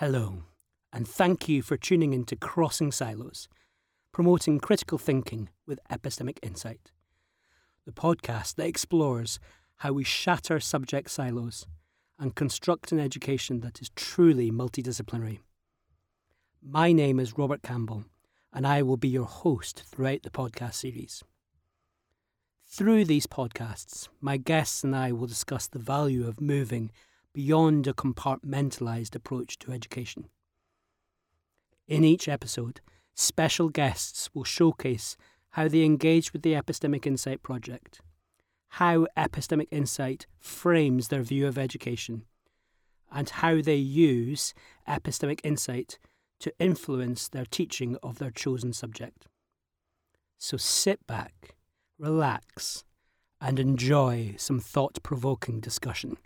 Hello, and thank you for tuning in to Crossing Silos, promoting critical thinking with epistemic insight. The podcast that explores how we shatter subject silos and construct an education that is truly multidisciplinary. My name is Robert Campbell, and I will be your host throughout the podcast series. Through these podcasts, my guests and I will discuss the value of moving beyond a compartmentalised approach to education. In each episode, special guests will showcase how they engage with the Epistemic Insight project, how Epistemic Insight frames their view of education, and how they use Epistemic Insight to influence their teaching of their chosen subject. So sit back, relax, and enjoy some thought provoking discussion.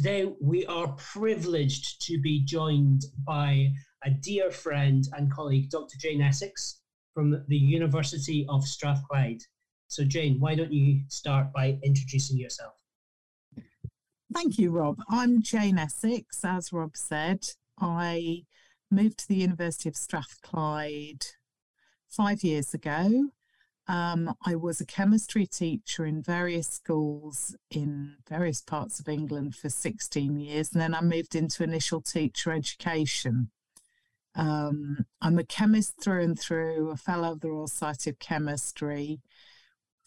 Today, we are privileged to be joined by a dear friend and colleague, Dr. Jane Essex from the University of Strathclyde. So, Jane, why don't you start by introducing yourself? Thank you, Rob. I'm Jane Essex. As Rob said, I moved to the University of Strathclyde five years ago. Um, I was a chemistry teacher in various schools in various parts of England for 16 years, and then I moved into initial teacher education. Um, I'm a chemist through and through, a fellow of the Royal Society of Chemistry.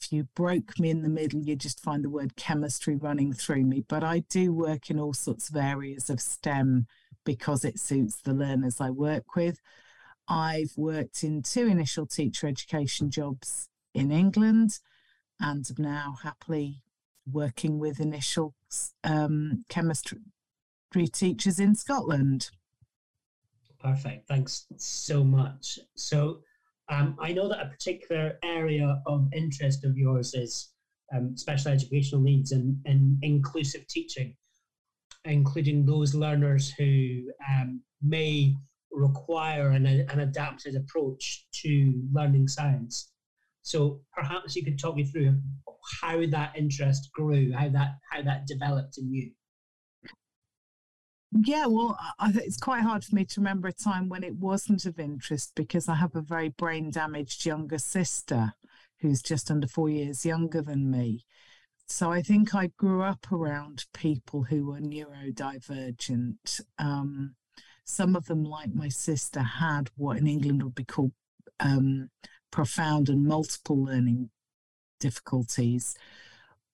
If you broke me in the middle, you'd just find the word chemistry running through me. But I do work in all sorts of areas of STEM because it suits the learners I work with. I've worked in two initial teacher education jobs in England and now happily working with initial um, chemistry teachers in Scotland. Perfect. Thanks so much. So, um, I know that a particular area of interest of yours is um, special educational needs and, and inclusive teaching, including those learners who um, may require an, an adapted approach to learning science. So perhaps you could talk me through how that interest grew, how that how that developed in you. Yeah, well, I it's quite hard for me to remember a time when it wasn't of interest because I have a very brain damaged younger sister who's just under four years younger than me. So I think I grew up around people who were neurodivergent. Um, some of them, like my sister, had what in England would be called um, profound and multiple learning difficulties.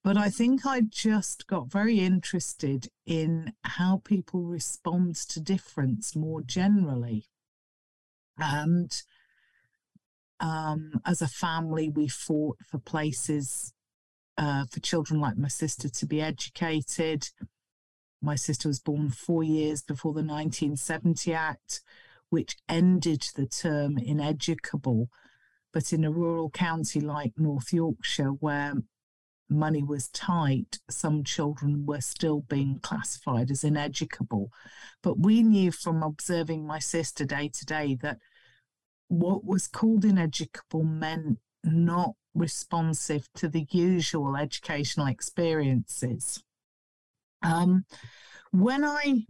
But I think I just got very interested in how people respond to difference more generally. And um, as a family, we fought for places uh, for children like my sister to be educated. My sister was born four years before the 1970 Act, which ended the term ineducable but in a rural county like North Yorkshire, where money was tight, some children were still being classified as ineducable. But we knew from observing my sister day to day that what was called ineducable meant not responsive to the usual educational experiences. Um, when I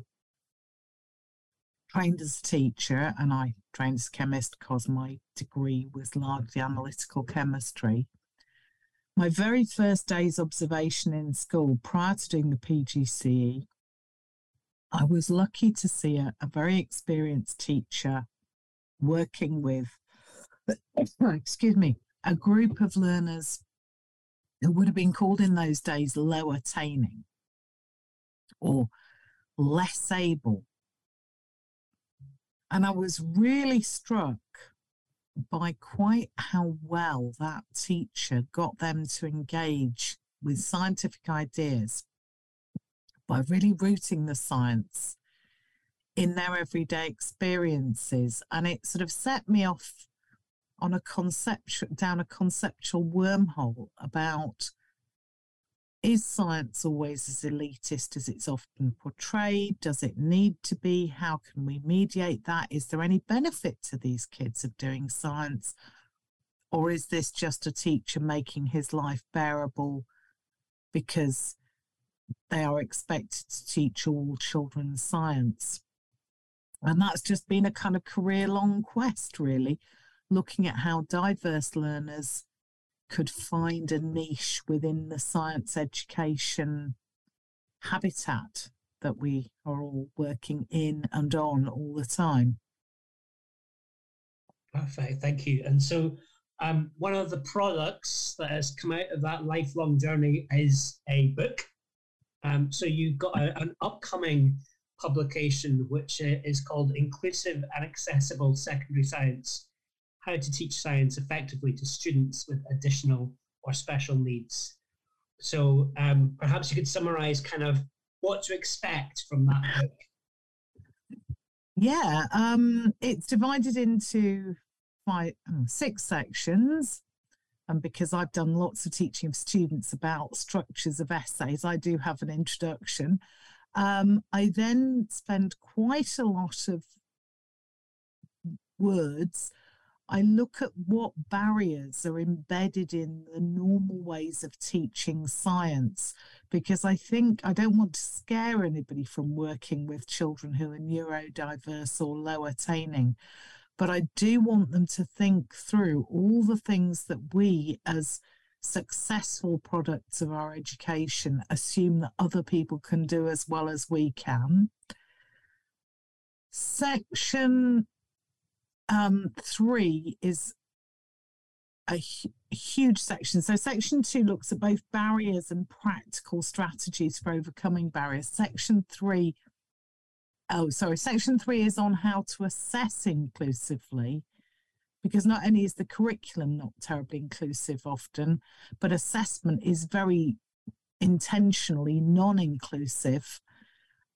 trained as a teacher and I trained as chemist because my degree was largely analytical chemistry. My very first day's observation in school prior to doing the PGCE, I was lucky to see a, a very experienced teacher working with, excuse me, a group of learners who would have been called in those days low attaining or less able and I was really struck by quite how well that teacher got them to engage with scientific ideas by really rooting the science in their everyday experiences. And it sort of set me off on a conceptual down a conceptual wormhole about is science always as elitist as it's often portrayed? Does it need to be? How can we mediate that? Is there any benefit to these kids of doing science? Or is this just a teacher making his life bearable because they are expected to teach all children science? And that's just been a kind of career long quest, really, looking at how diverse learners could find a niche within the science education habitat that we are all working in and on all the time. Perfect, thank you. And so, um, one of the products that has come out of that lifelong journey is a book. Um, so, you've got a, an upcoming publication which is called Inclusive and Accessible Secondary Science how to teach science effectively to students with additional or special needs. So um, perhaps you could summarize kind of what to expect from that book. Yeah, um, it's divided into five, oh, six sections. And because I've done lots of teaching of students about structures of essays, I do have an introduction. Um, I then spend quite a lot of words I look at what barriers are embedded in the normal ways of teaching science because I think I don't want to scare anybody from working with children who are neurodiverse or low attaining. But I do want them to think through all the things that we, as successful products of our education, assume that other people can do as well as we can. Section um, three is a hu- huge section. So, section two looks at both barriers and practical strategies for overcoming barriers. Section three, oh, sorry, section three is on how to assess inclusively, because not only is the curriculum not terribly inclusive often, but assessment is very intentionally non inclusive.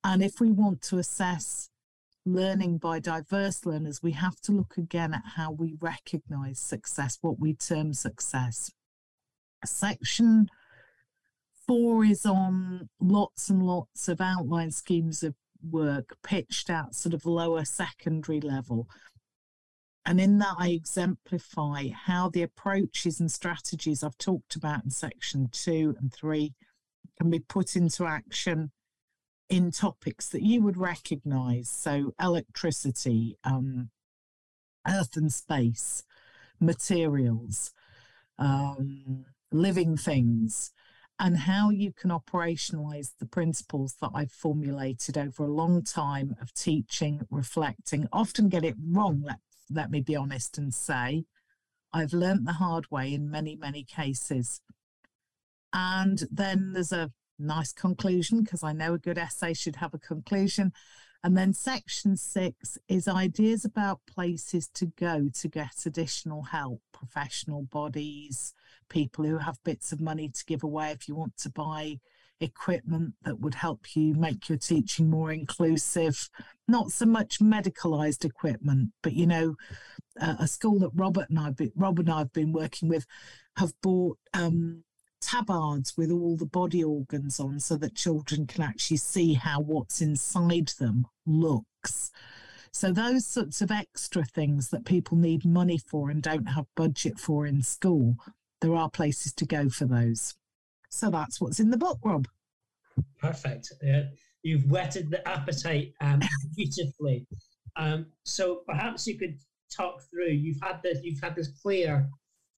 And if we want to assess learning by diverse learners, we have to look again at how we recognize success, what we term success. Section four is on lots and lots of outline schemes of work pitched at sort of lower secondary level. And in that, I exemplify how the approaches and strategies I've talked about in section two and three can be put into action in topics that you would recognize. So, electricity, um, earth and space, materials, um, living things, and how you can operationalize the principles that I've formulated over a long time of teaching, reflecting, often get it wrong, let, let me be honest and say. I've learnt the hard way in many, many cases. And then there's a nice conclusion because I know a good essay should have a conclusion. And then section six is ideas about places to go to get additional help, professional bodies, people who have bits of money to give away if you want to buy equipment that would help you make your teaching more inclusive. Not so much medicalized equipment, but you know, a school that Robert and I've been, Robert and I've been working with have bought um, tabards with all the body organs on so that children can actually see how what's inside them looks. So, those sorts of extra things that people need money for and don't have budget for in school, there are places to go for those. So, that's what's in the book, Rob. Perfect. Uh, you've whetted the appetite um, beautifully. Um, so, perhaps you could talk through. You've had this. You've had this clear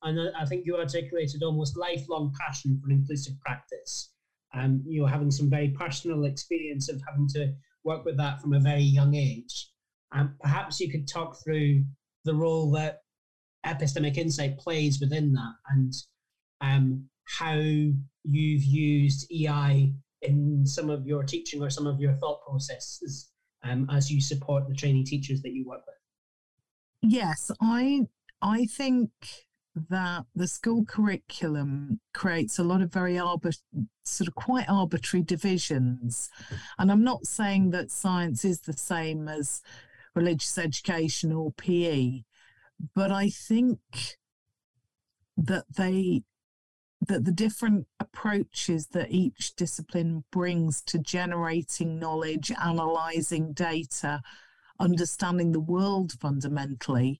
and I think you articulated almost lifelong passion for inclusive practice. Um, you know, having some very personal experience of having to work with that from a very young age. Um, perhaps you could talk through the role that epistemic insight plays within that and um, how you've used EI in some of your teaching or some of your thought processes um, as you support the training teachers that you work with. Yes, I I think that the school curriculum creates a lot of very arbit- sort of quite arbitrary divisions. And I'm not saying that science is the same as religious education or PE, but I think that they that the different approaches that each discipline brings to generating knowledge, analyzing data, understanding the world fundamentally,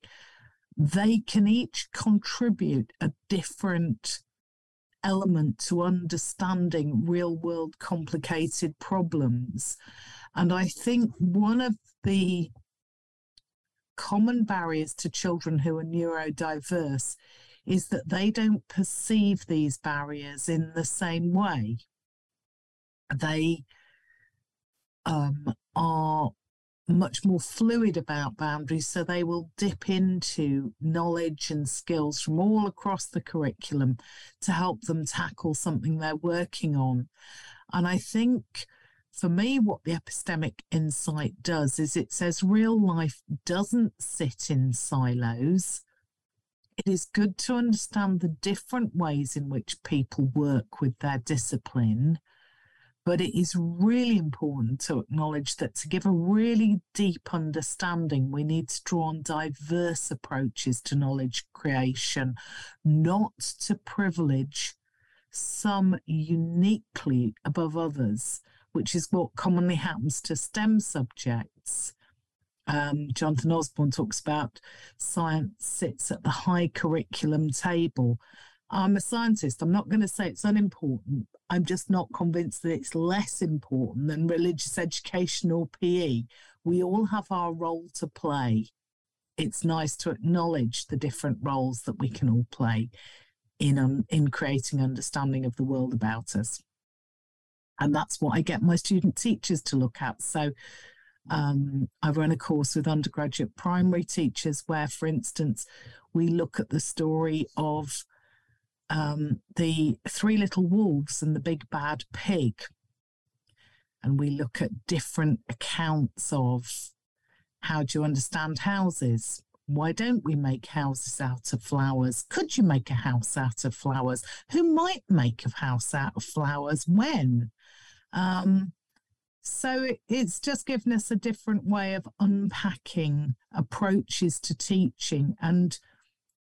they can each contribute a different element to understanding real world complicated problems. And I think one of the common barriers to children who are neurodiverse is that they don't perceive these barriers in the same way. They um, are much more fluid about boundaries, so they will dip into knowledge and skills from all across the curriculum to help them tackle something they're working on. And I think for me, what the epistemic insight does is it says real life doesn't sit in silos. It is good to understand the different ways in which people work with their discipline, but it is really important to acknowledge that to give a really deep understanding, we need to draw on diverse approaches to knowledge creation, not to privilege some uniquely above others which is what commonly happens to STEM subjects. Um, Jonathan Osborne talks about science sits at the high curriculum table. I'm a scientist. I'm not going to say it's unimportant. I'm just not convinced that it's less important than religious education or PE. We all have our role to play. It's nice to acknowledge the different roles that we can all play in um, in creating understanding of the world about us and that's what I get my student teachers to look at. So um, I run a course with undergraduate primary teachers where, for instance, we look at the story of um, the three little wolves and the big bad pig. And we look at different accounts of how do you understand houses? Why don't we make houses out of flowers? Could you make a house out of flowers? Who might make a house out of flowers? When? Um, so it's just given us a different way of unpacking approaches to teaching. And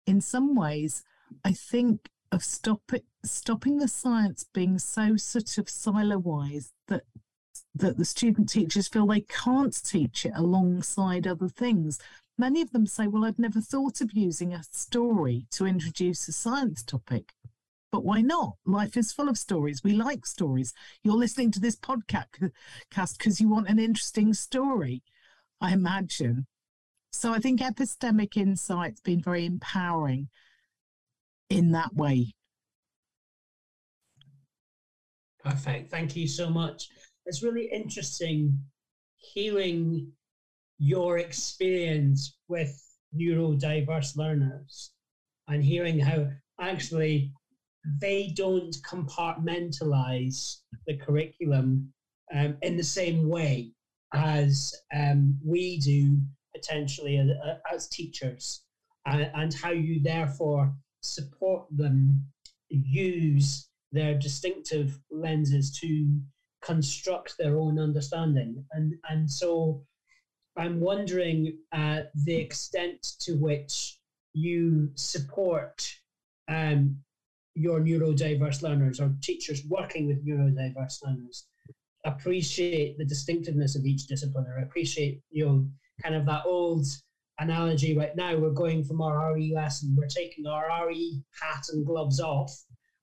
in some ways, I think of stop it, stopping the science being so sort of silo-wise that that the student teachers feel they can't teach it alongside other things. Many of them say, Well, I've never thought of using a story to introduce a science topic. But why not? Life is full of stories. We like stories. You're listening to this podcast because you want an interesting story, I imagine. So I think epistemic insight's been very empowering in that way. Perfect. Thank you so much. It's really interesting hearing your experience with neurodiverse learners and hearing how actually they don't compartmentalize the curriculum um, in the same way as um, we do potentially as, as teachers, uh, and how you therefore support them use their distinctive lenses to construct their own understanding. And, and so I'm wondering uh, the extent to which you support um, your neurodiverse learners or teachers working with neurodiverse learners appreciate the distinctiveness of each discipline or appreciate you know kind of that old analogy right now we're going from our re lesson we're taking our re hat and gloves off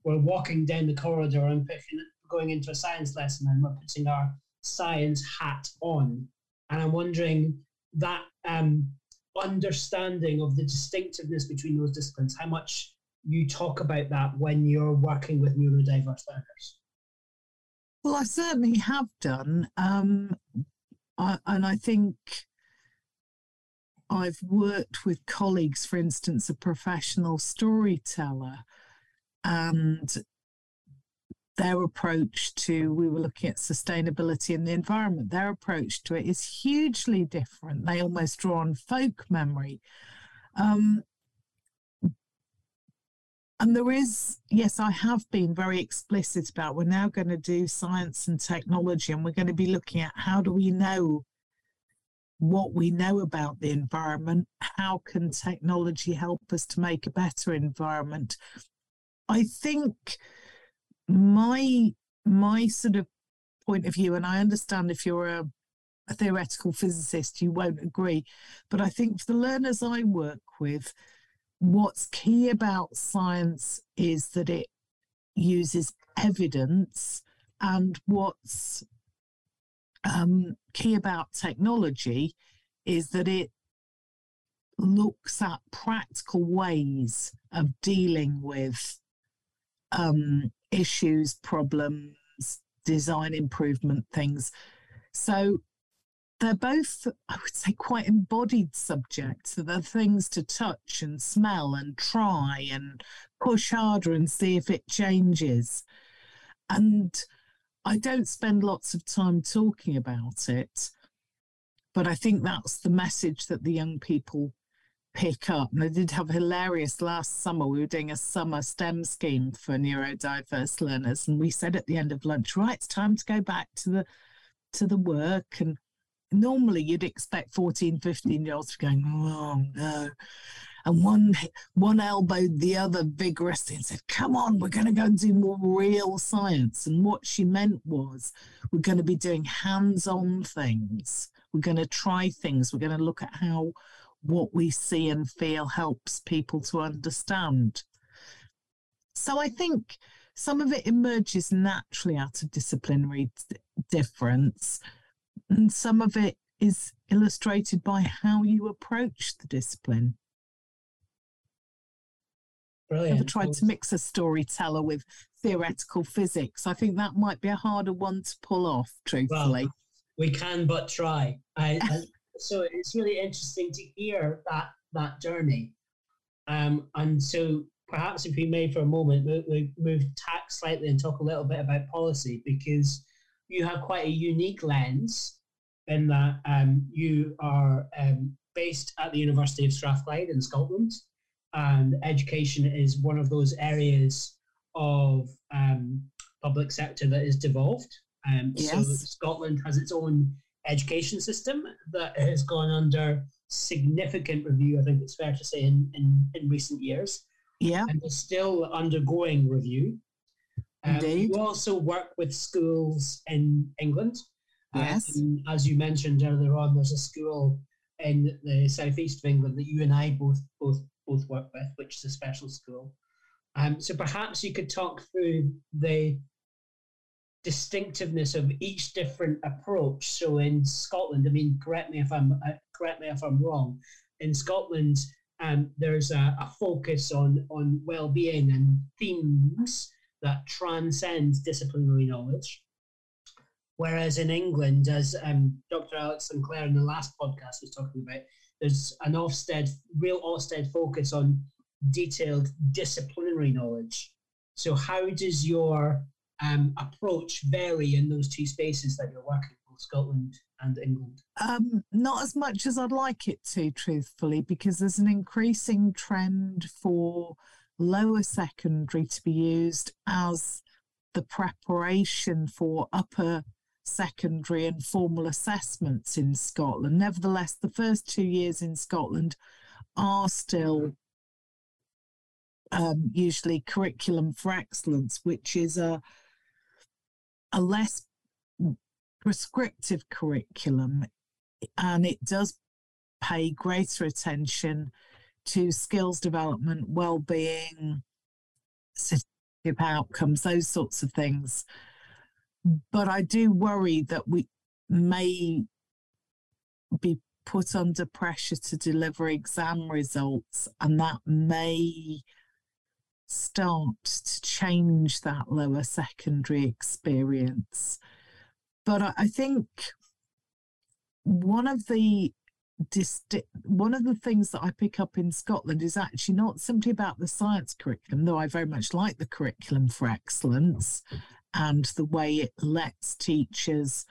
we're walking down the corridor and going into a science lesson and we're putting our science hat on and i'm wondering that um, understanding of the distinctiveness between those disciplines how much you talk about that when you're working with neurodiverse learners? Well, I certainly have done. Um, I, and I think I've worked with colleagues, for instance, a professional storyteller, and their approach to, we were looking at sustainability in the environment, their approach to it is hugely different. They almost draw on folk memory. Um, and there is, yes, I have been very explicit about we're now going to do science and technology, and we're going to be looking at how do we know what we know about the environment? How can technology help us to make a better environment? I think my my sort of point of view, and I understand if you're a, a theoretical physicist, you won't agree, but I think for the learners I work with, what's key about science is that it uses evidence, and what's um, key about technology is that it looks at practical ways of dealing with um, issues, problems, design improvement things. So they're both, I would say, quite embodied subjects. So they're things to touch and smell and try and push harder and see if it changes. And I don't spend lots of time talking about it, but I think that's the message that the young people pick up. And I did have hilarious last summer. We were doing a summer STEM scheme for neurodiverse learners, and we said at the end of lunch, right, it's time to go back to the to the work. And normally you'd expect 14, 15 year olds to going, oh no. And one one elbowed the other vigorously and said, Come on, we're going to go and do more real science. And what she meant was, we're going to be doing hands on things. We're going to try things. We're going to look at how what we see and feel helps people to understand. So I think some of it emerges naturally out of disciplinary d- difference, and some of it is illustrated by how you approach the discipline. Brilliant. Ever tried to mix a storyteller with theoretical physics? I think that might be a harder one to pull off, truthfully. Well, we can but try. I, I so it's really interesting to hear that that journey. Um, and so perhaps if we may for a moment we, we move tack slightly and talk a little bit about policy because you have quite a unique lens in that um, you are um, based at the University of Strathclyde in Scotland, and education is one of those areas of um, public sector that is devolved. Um, yes. So Scotland has its own education system that has gone under significant review, I think it's fair to say, in, in, in recent years. Yeah. And is still undergoing review. Um, Indeed. You also work with schools in England. Yes. Um, as you mentioned earlier on, there's a school in the southeast of England that you and I both both both work with, which is a special school. Um, so perhaps you could talk through the distinctiveness of each different approach. So in Scotland, I mean, correct me if I'm uh, correct me if I'm wrong. In Scotland, um, there's a, a, focus on on well-being and themes that transcend disciplinary knowledge. Whereas in England, as um, Dr. Alex Sinclair in the last podcast was talking about, there's an Ofsted, real Ofsted focus on detailed disciplinary knowledge. So, how does your um, approach vary in those two spaces that you're working, both Scotland and England? Um, not as much as I'd like it to, truthfully, because there's an increasing trend for lower secondary to be used as the preparation for upper secondary and formal assessments in Scotland. Nevertheless, the first two years in Scotland are still um, usually curriculum for excellence, which is a a less prescriptive curriculum and it does pay greater attention to skills development, well-being, citizenship outcomes, those sorts of things. But I do worry that we may be put under pressure to deliver exam results, and that may start to change that lower secondary experience. But I, think one of the disti- one of the things that I pick up in Scotland is actually not simply about the science curriculum, though I very much like the curriculum for excellence and the way it lets teachers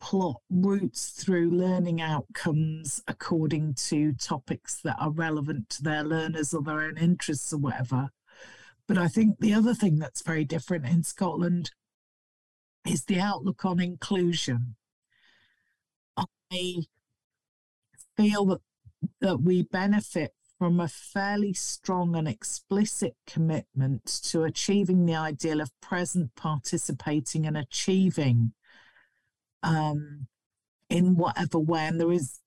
plot routes through learning outcomes according to topics that are relevant to their learners or their own interests or whatever. But I think the other thing that's very different in Scotland is the outlook on inclusion. I feel that that we benefit from a fairly strong and explicit commitment to achieving the ideal of present participating and achieving um, in whatever way. And there is,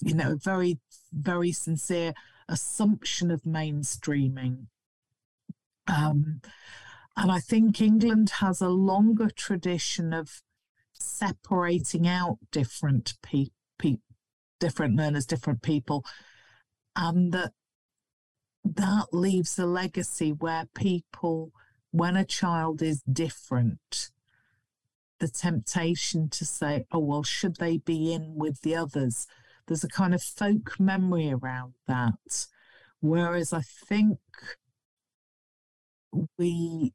you know, a very, very sincere assumption of mainstreaming. Um, and I think England has a longer tradition of separating out different people, pe- different learners, different people, and that that leaves a legacy where people, when a child is different, the temptation to say, oh, well, should they be in with the others? There's a kind of folk memory around that. Whereas I think we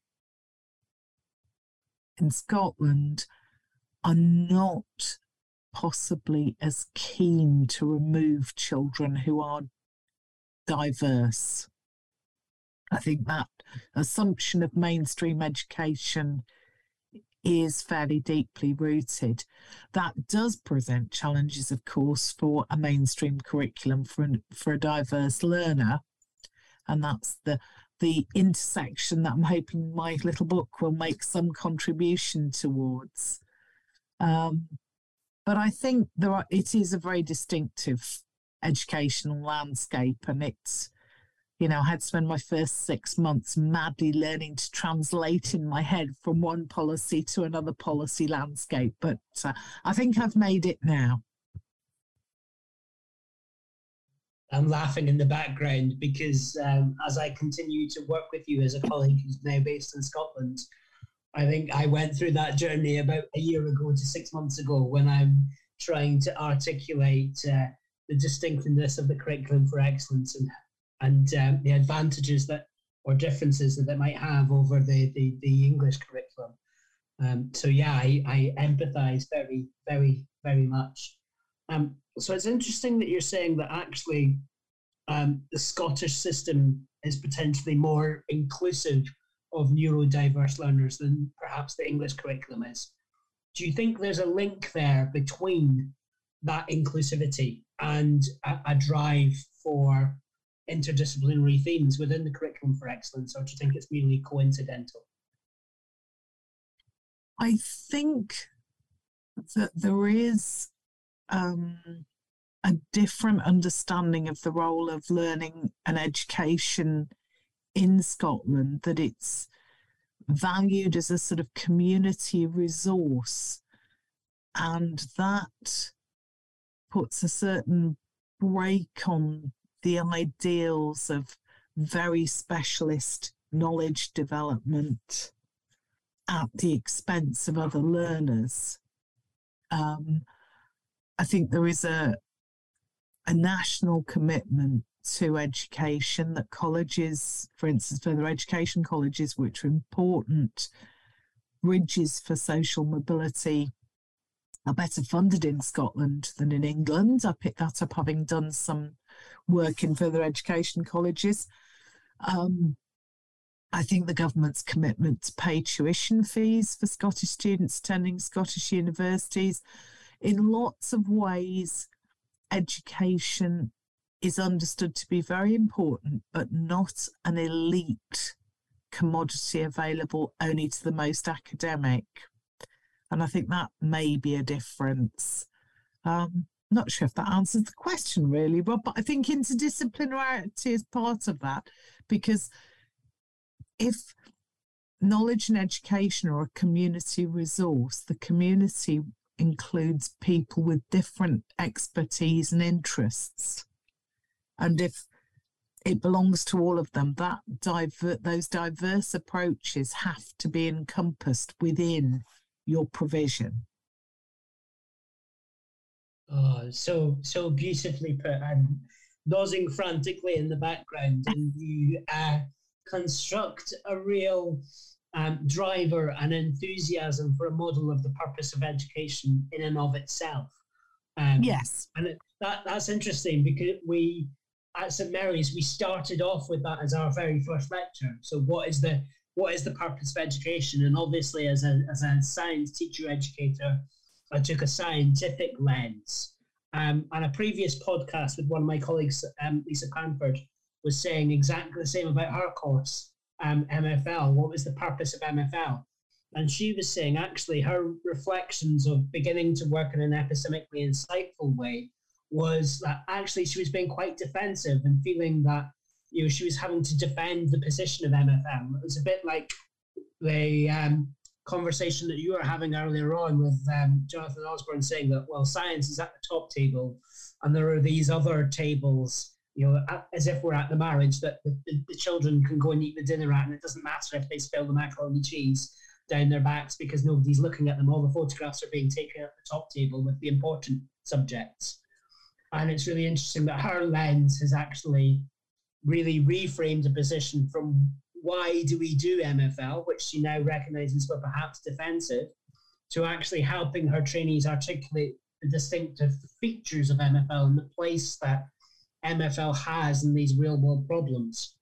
in Scotland are not possibly as keen to remove children who are diverse. I think that assumption of mainstream education is fairly deeply rooted. That does present challenges, of course, for a mainstream curriculum for, for a diverse learner. And that's the the intersection that I'm hoping my little book will make some contribution towards. Um, but I think there are, it is a very distinctive educational landscape, and it's you know, I had to spend my first six months madly learning to translate in my head from one policy to another policy landscape. But uh, I think I've made it now. I'm laughing in the background because um, as I continue to work with you as a colleague who's now based in Scotland, I think I went through that journey about a year ago to six months ago when I'm trying to articulate uh, the distinctiveness of the curriculum for excellence and and um, the advantages that or differences that they might have over the the, the English curriculum. Um, so yeah, I, I empathize very very very much. Um, so it's interesting that you're saying that actually um, the Scottish system is potentially more inclusive of neurodiverse learners than perhaps the English curriculum is. Do you think there's a link there between that inclusivity and a, a drive for interdisciplinary themes within the curriculum for excellence, or do you think it's merely coincidental? I think that there is um, a different understanding of the role of learning and education in Scotland, that it's valued as a sort of community resource, and that puts a certain brake on the ideals of very specialist knowledge development at the expense of other learners. Um, I think there is a a national commitment to education that colleges, for instance, further education colleges, which are important bridges for social mobility, are better funded in Scotland than in England. I picked that up having done some work in further education colleges. Um, I think the government's commitment to pay tuition fees for Scottish students attending Scottish universities in lots of ways, education is understood to be very important, but not an elite commodity available only to the most academic. And I think that may be a difference. Um, not sure if that answers the question really, Rob, but I think interdisciplinarity is part of that because if knowledge and education are a community resource, the community includes people with different expertise and interests. And if it belongs to all of them, that diver- those diverse approaches have to be encompassed within your provision. Oh, so so beautifully put. I'm frantically in the background, and you uh, construct a real um, driver and enthusiasm for a model of the purpose of education in and of itself. Um, yes, and it, that that's interesting because we at St Mary's we started off with that as our very first lecture. So what is the what is the purpose of education? And obviously, as a as a science teacher educator, I took a scientific lens. Um, on a previous podcast with one of my colleagues, um, Lisa Panford, was saying exactly the same about her course, um, MFL. What was the purpose of MFL? And she was saying actually her reflections of beginning to work in an epistemically insightful way was that actually she was being quite defensive and feeling that you know she was having to defend the position of MFL. It was a bit like the um, conversation that you were having earlier on with um, Jonathan Osborne saying that well science is at the top table and there are these other tables you know as if we're at the marriage that the, the, the children can go and eat the dinner at and it doesn't matter if they spill the macaroni cheese down their backs because nobody's looking at them. All the photographs are being taken at the top table with the important subjects. And it's really interesting that her lens has actually really reframed a position from why do we do MFL, which she now recognizes were perhaps defensive, to actually helping her trainees articulate the distinctive features of MFL and the place that MFL has in these real world problems.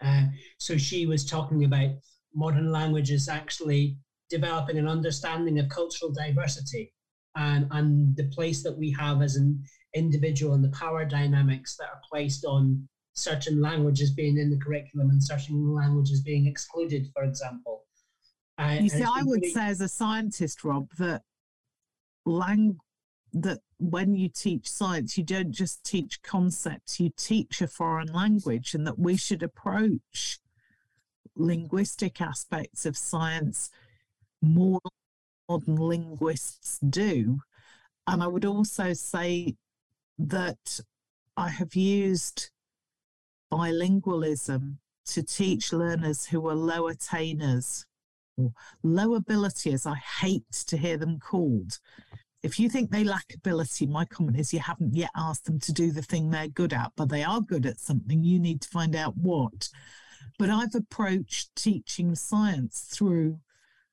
Uh, so she was talking about modern languages actually developing an understanding of cultural diversity and, and the place that we have as an individual and the power dynamics that are placed on certain languages being in the curriculum and certain languages being excluded, for example. Uh, you see, I would really... say as a scientist, Rob, that lang- that when you teach science, you don't just teach concepts, you teach a foreign language, and that we should approach linguistic aspects of science more modern linguists do. And I would also say that I have used bilingualism to teach learners who are low attainers or low ability, as I hate to hear them called. If you think they lack ability, my comment is you haven't yet asked them to do the thing they're good at, but they are good at something. You need to find out what. But I've approached teaching science through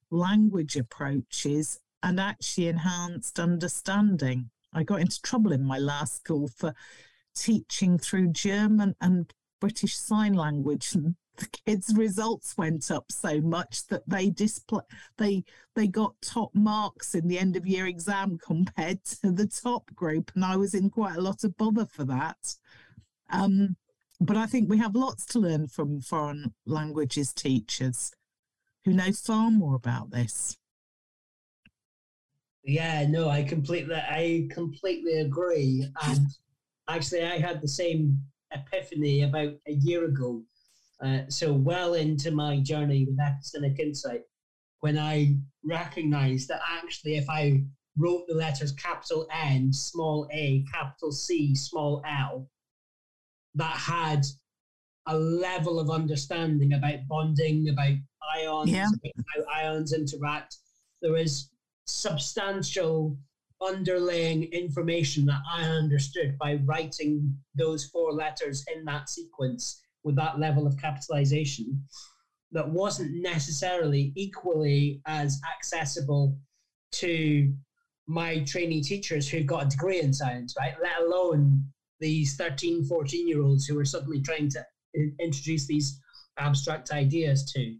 language approaches and actually enhanced understanding. I got into trouble in my last school for teaching through German and British Sign Language. And the kids' results went up so much that they display they they got top marks in the end of year exam compared to the top group, and I was in quite a lot of bother for that. Um, but I think we have lots to learn from foreign languages teachers who know far more about this. Yeah, no, I completely, I completely agree. And actually, I had the same epiphany about a year ago. Uh, so well into my journey with epistemic insight, when I recognised that actually, if I wrote the letters capital N, small a, capital C, small L, that had a level of understanding about bonding, about ions, yeah. about how ions interact. There is substantial underlying information that I understood by writing those four letters in that sequence with that level of capitalization that wasn't necessarily equally as accessible to my trainee teachers who got a degree in science, right? Let alone these 13, 14 year olds who are suddenly trying to introduce these abstract ideas to.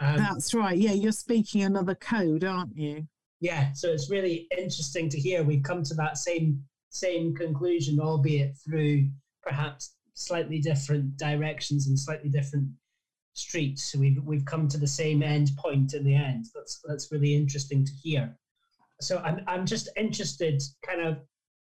Um, That's right. Yeah, you're speaking another code, aren't you? Yeah. So it's really interesting to hear we've come to that same same conclusion, albeit through perhaps slightly different directions and slightly different streets. So we've we've come to the same end point in the end. That's that's really interesting to hear. So I'm I'm just interested, kind of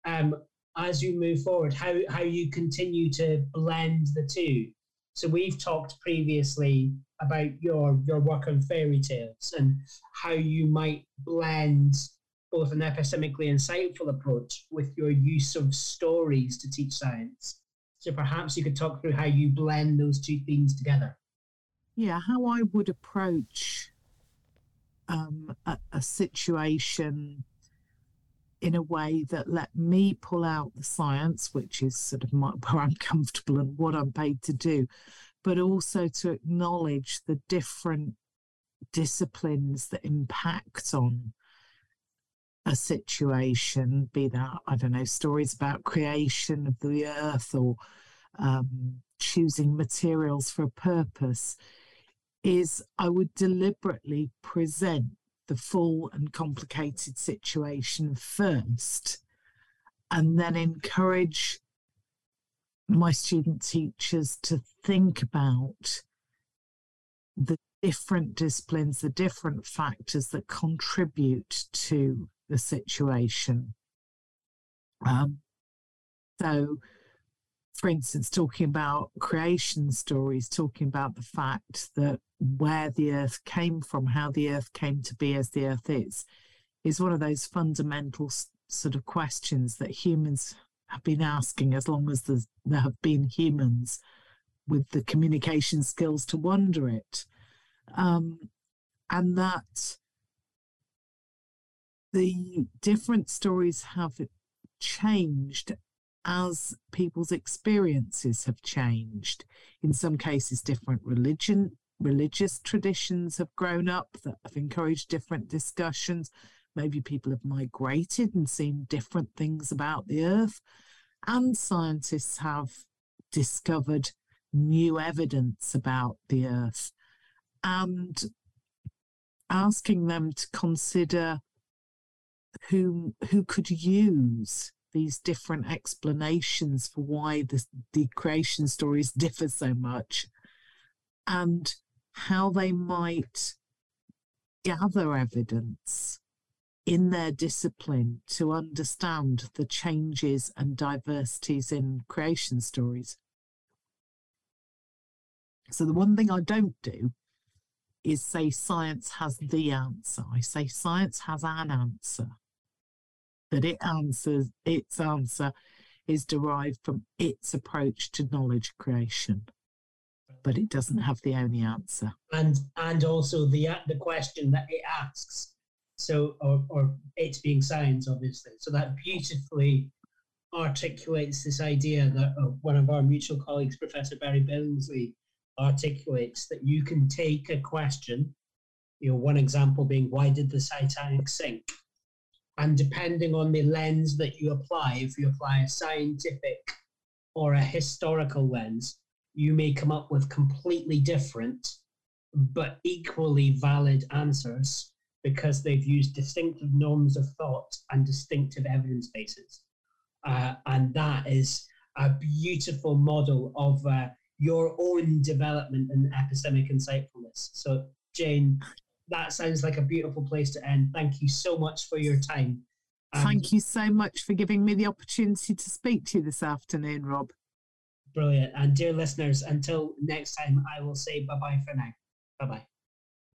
um, as you move forward, how, how you continue to blend the two. So we've talked previously about your, your work on fairy tales and how you might blend both an epistemically insightful approach with your use of stories to teach science. So perhaps you could talk through how you blend those two things together. Yeah, how I would approach um, a, a situation in a way that let me pull out the science, which is sort of my, where I'm comfortable and what I'm paid to do, but also to acknowledge the different disciplines that impact on a situation, be that, I don't know, stories about creation of the earth or um, choosing materials for a purpose, is I would deliberately present the full and complicated situation first and then encourage my student teachers to think about the different disciplines, the different factors that contribute to the situation. Um, so, for instance, talking about creation stories, talking about the fact that where the earth came from, how the earth came to be as the earth is, is one of those fundamental sort of questions that humans have been asking as long as there have been humans with the communication skills to wonder it. Um, and that the different stories have changed as people's experiences have changed. In some cases, different religion, religious traditions have grown up that have encouraged different discussions. Maybe people have migrated and seen different things about the earth. And scientists have discovered new evidence about the earth. And asking them to consider who who could use these different explanations for why the, the creation stories differ so much and how they might gather evidence in their discipline to understand the changes and diversities in creation stories. So, the one thing I don't do is say science has the answer. I say science has an answer that it answers its answer is derived from its approach to knowledge creation but it doesn't have the only answer and and also the the question that it asks so or, or it's being science obviously. So that beautifully articulates this idea that uh, one of our mutual colleagues professor Berry Billingsley articulates that you can take a question you know one example being why did the titanic sink? And depending on the lens that you apply, if you apply a scientific or a historical lens, you may come up with completely different but equally valid answers because they've used distinctive norms of thought and distinctive evidence bases. Uh, and that is a beautiful model of uh, your own development and epistemic insightfulness. So, Jane, that sounds like a beautiful place to end. Thank you so much for your time. Um, Thank you so much for giving me the opportunity to speak to you this afternoon, Rob. Brilliant. And dear listeners, until next time, I will say bye bye for now. Bye bye.